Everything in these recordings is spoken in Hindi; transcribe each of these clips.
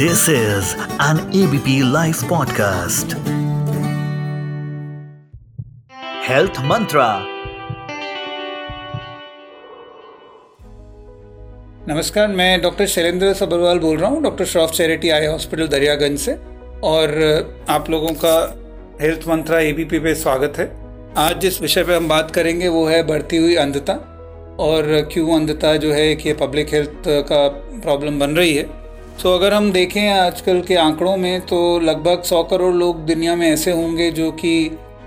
This is an ABP Life podcast. Health Mantra. नमस्कार, मैं डॉक्टर शैलेंद्र सबरवाल बोल रहा हूँ, doctor Shroff charity eye hospital Daryaganj से और आप लोगों का हेल्थ मंत्रा एबीपी पे स्वागत है आज जिस विषय पे हम बात करेंगे, वो है बढ़ती हुई अंधता और, क्यों अंधता जो है कि पब्लिक हेल्थ का प्रॉब्लम बन रही है सो अगर हम देखें आजकल के आंकड़ों में तो लगभग सौ करोड़ लोग दुनिया में ऐसे होंगे जो कि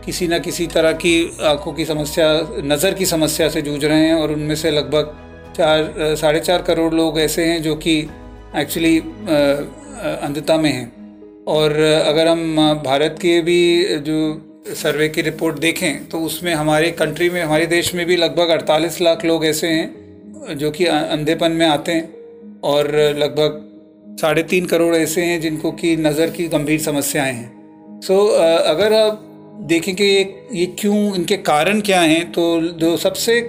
किसी न किसी तरह की आँखों की समस्या, नज़र की समस्या से जूझ रहे हैं, और उनमें से लगभग चार, साढ़े चार करोड़ लोग ऐसे हैं जो कि एक्चुअली अंधता में हैं। और अगर हम भारत के भी जो सर्वे की रिपोर्ट देखें तो उसमें हमारे कंट्री में, हमारे देश में भी लगभग 48 लाख लोग ऐसे हैं जो कि अंधेपन में आते हैं, और लगभग साढ़े तीन करोड़ ऐसे हैं जिनको कि नज़र की गंभीर समस्याएँ हैं। सो so, अगर आप देखें कि ये ये क्यों इनके कारण क्या हैं तो जो सबसे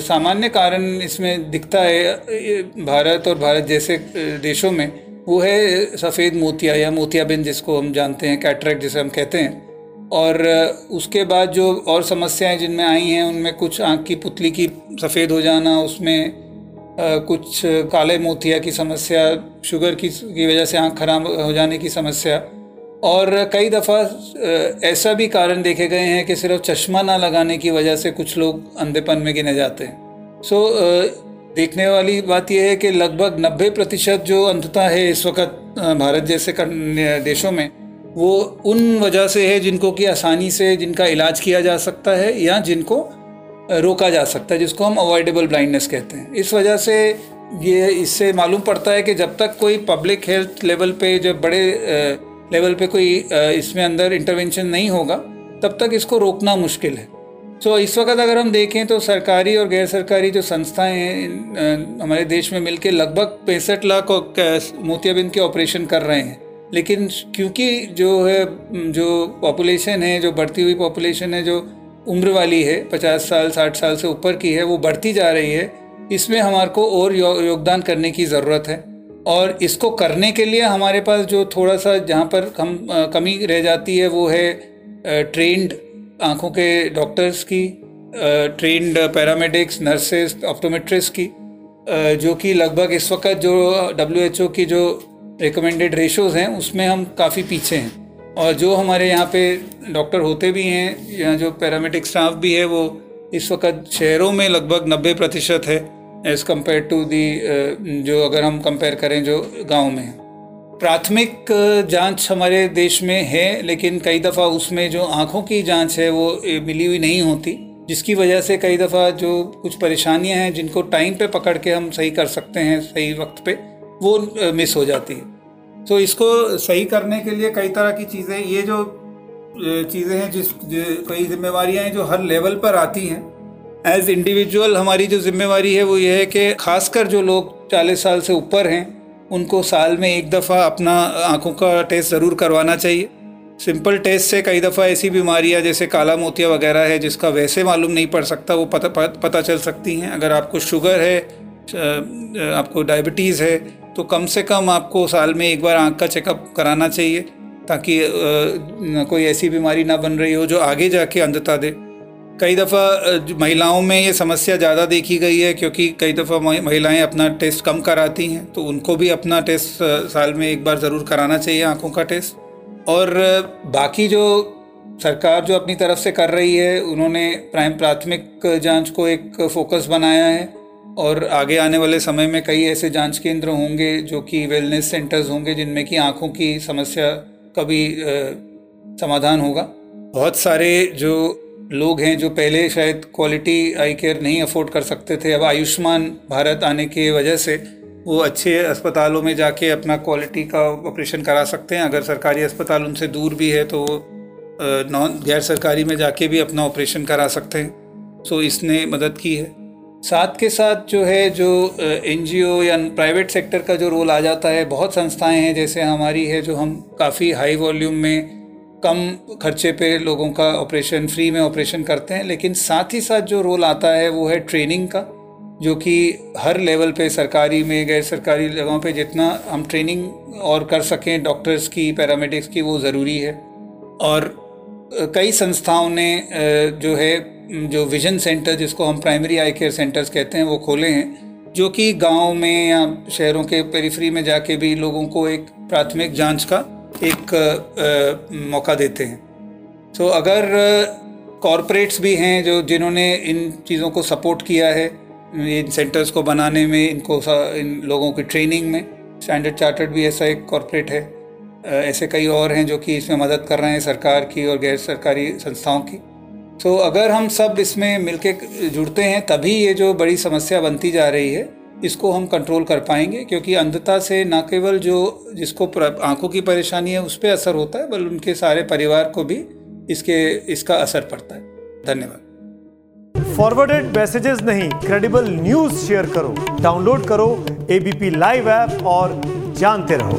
सामान्य कारण इसमें दिखता है भारत और भारत जैसे देशों में वो है सफ़ेद मोतिया या मोतियाबिंद जिसको हम जानते हैं कैटरेक्ट जिसे हम कहते हैं। और उसके बाद जो और समस्याएँ जिनमें आई हैं उनमें कुछ आँख की पुतली की सफ़ेद हो जाना उसमें कुछ काले मोतिया की समस्या, शुगर की की वजह से आँख खराब हो जाने की समस्या। और कई दफ़ा ऐसा भी कारण देखे गए हैं कि सिर्फ़ चश्मा ना लगाने की वजह से कुछ लोग अंधेपन में गिने जाते हैं। सो देखने वाली बात यह है कि लगभग 90 प्रतिशत जो अंधता है इस वक्त भारत जैसे देशों में, वो उन वजह से है जिनको कि आसानी से जिनका इलाज किया जा सकता है या जिनको रोका जा सकता है, जिसको हम अवॉइडेबल ब्लाइंडनेस कहते हैं। इस वजह से ये, इससे मालूम पड़ता है कि जब तक कोई पब्लिक हेल्थ लेवल पे जब बड़े लेवल पे कोई इसमें अंदर इंटरवेंशन नहीं होगा, तब तक इसको रोकना मुश्किल है। तो इस वक्त अगर हम देखें तो सरकारी और गैर सरकारी जो संस्थाएँ हैं हमारे देश में मिलकर लगभग पैंसठ लाख मोतियाबिंद के ऑपरेशन कर रहे हैं। लेकिन क्योंकि जो है, जो पॉपुलेशन है, जो बढ़ती हुई पॉपुलेशन है, जो उम्र वाली है पचास साल साठ साल से ऊपर की है वो बढ़ती जा रही है। इसमें हमारे को और यो, योगदान करने की ज़रूरत है। और इसको करने के लिए हमारे पास जो थोड़ा सा जहाँ पर हम कमी रह जाती है वो है ट्रेंड आँखों के डॉक्टर्स की ट्रेंड पैरामेडिक्स नर्सेस ऑप्टोमेट्रिस्ट की जो कि लगभग इस वक्त जो डब्ल्यू की जो रिकमेंडेड रेशोज़ हैं उसमें हम काफ़ी पीछे हैं। और जो हमारे यहाँ पे डॉक्टर होते भी हैं, या जो पैरामेडिक स्टाफ भी है, वो इस वक्त शहरों में लगभग नब्बे प्रतिशत है एज़ कंपेयर टू दी जो अगर हम कंपेयर करें जो गाँव में। प्राथमिक जाँच हमारे देश में है, लेकिन कई दफ़ा उसमें जो आँखों की जाँच है, वो मिली हुई नहीं होती, जिसकी वजह से कई दफ़ा जो कुछ परेशानियाँ हैं, जिनको टाइम पे पकड़ के हम सही कर सकते हैं, सही वक्त पे, वो मिस हो जाती है। तो इसको सही करने के लिए कई तरह की चीज़ें, ये जो चीज़ें हैं जिस कई जिम्मेवारियाँ हैं जो हर लेवल पर आती हैं। एज इंडिविजुअल हमारी जो जिम्मेवारी है वो ये है कि खासकर जो लोग चालीस साल से ऊपर हैं, उनको साल में एक दफ़ा अपना आँखों का टेस्ट ज़रूर करवाना चाहिए। सिंपल टेस्ट से कई दफ़ा ऐसी बीमारियाँ, जैसे काला मोतिया वगैरह है, जिसका वैसे मालूम नहीं पड़ सकता, वो पता पता चल सकती हैं। अगर आपको शुगर है आपको डायबिटीज़ है तो कम से कम आपको साल में एक बार आँख का चेकअप कराना चाहिए, ताकि कोई ऐसी बीमारी ना बन रही हो जो आगे जाके अंधता दे। कई दफ़ा महिलाओं में ये समस्या ज़्यादा देखी गई है, क्योंकि कई दफ़ा महिलाएँ अपना टेस्ट कम कराती हैं तो उनको भी अपना टेस्ट साल में एक बार ज़रूर कराना चाहिए आँखों का टेस्ट। और बाकी जो सरकार जो अपनी तरफ़ से कर रही है, उन्होंने प्राइम प्राथमिक जाँच को एक फोकस बनाया है और आगे आने वाले समय में कई ऐसे जाँच केंद्र होंगे जो कि वेलनेस सेंटर्स होंगे जिनमें कि आँखों की समस्या का भी समाधान होगा। बहुत सारे जो लोग हैं जो पहले शायद क्वालिटी आई केयर नहीं अफोर्ड कर सकते थे, अब आयुष्मान भारत आने की वजह से वो अच्छे अस्पतालों में जाके अपना क्वालिटी का ऑपरेशन करा सकते हैं। अगर सरकारी अस्पताल उनसे दूर भी है तो नॉन, गैर सरकारी में जाके भी अपना ऑपरेशन करा सकते हैं। सो इसने मदद की है। साथ के साथ जो है, जो एनजीओ या प्राइवेट सेक्टर का जो रोल आ जाता है, बहुत संस्थाएँ हैं, जैसे हमारी है, जो हम काफ़ी हाई वॉल्यूम में कम खर्चे पे लोगों का ऑपरेशन फ्री में ऑपरेशन करते हैं, लेकिन साथ ही साथ जो रोल आता है, वो है ट्रेनिंग का, जो कि हर लेवल पे, सरकारी में गैर सरकारी जगहों पे जितना हम ट्रेनिंग और कर सकें डॉक्टर्स की पैरामेडिक्स की, वो ज़रूरी है। और कई संस्थाओं ने जो है जो विजन सेंटर जिसको हम प्राइमरी आई केयर सेंटर्स कहते हैं वो खोले हैं जो कि गाँव में या शहरों के पेरीफ्री में जाके भी लोगों को एक प्राथमिक जाँच का एक आ, मौका देते हैं। तो अगर कॉरपोरेट्स भी हैं जो जिन्होंने इन चीज़ों को सपोर्ट किया है इन सेंटर्स को बनाने में इनको इन लोगों की ट्रेनिंग में स्टैंडर्ड चार्टर्ड भी ऐसा एक कॉरपोरेट है ऐसे कई और हैं जो कि इसमें मदद कर रहे हैं सरकार की और गैर सरकारी संस्थाओं की। तो अगर हम सब इसमें मिलके जुड़ते हैं, तभी ये जो बड़ी समस्या बनती जा रही है, इसको हम कंट्रोल कर पाएँगे, क्योंकि अंधता से न केवल जो जिसको आँखों की परेशानी है, उस पर असर होता है, बल्कि उनके सारे परिवार को भी इसके, इसका असर पड़ता है। धन्यवाद। फॉरवर्डेड मैसेजेस नहीं क्रेडिबल न्यूज़ शेयर करो डाउनलोड करो एबीपी लाइव ऐप और जानते रहो।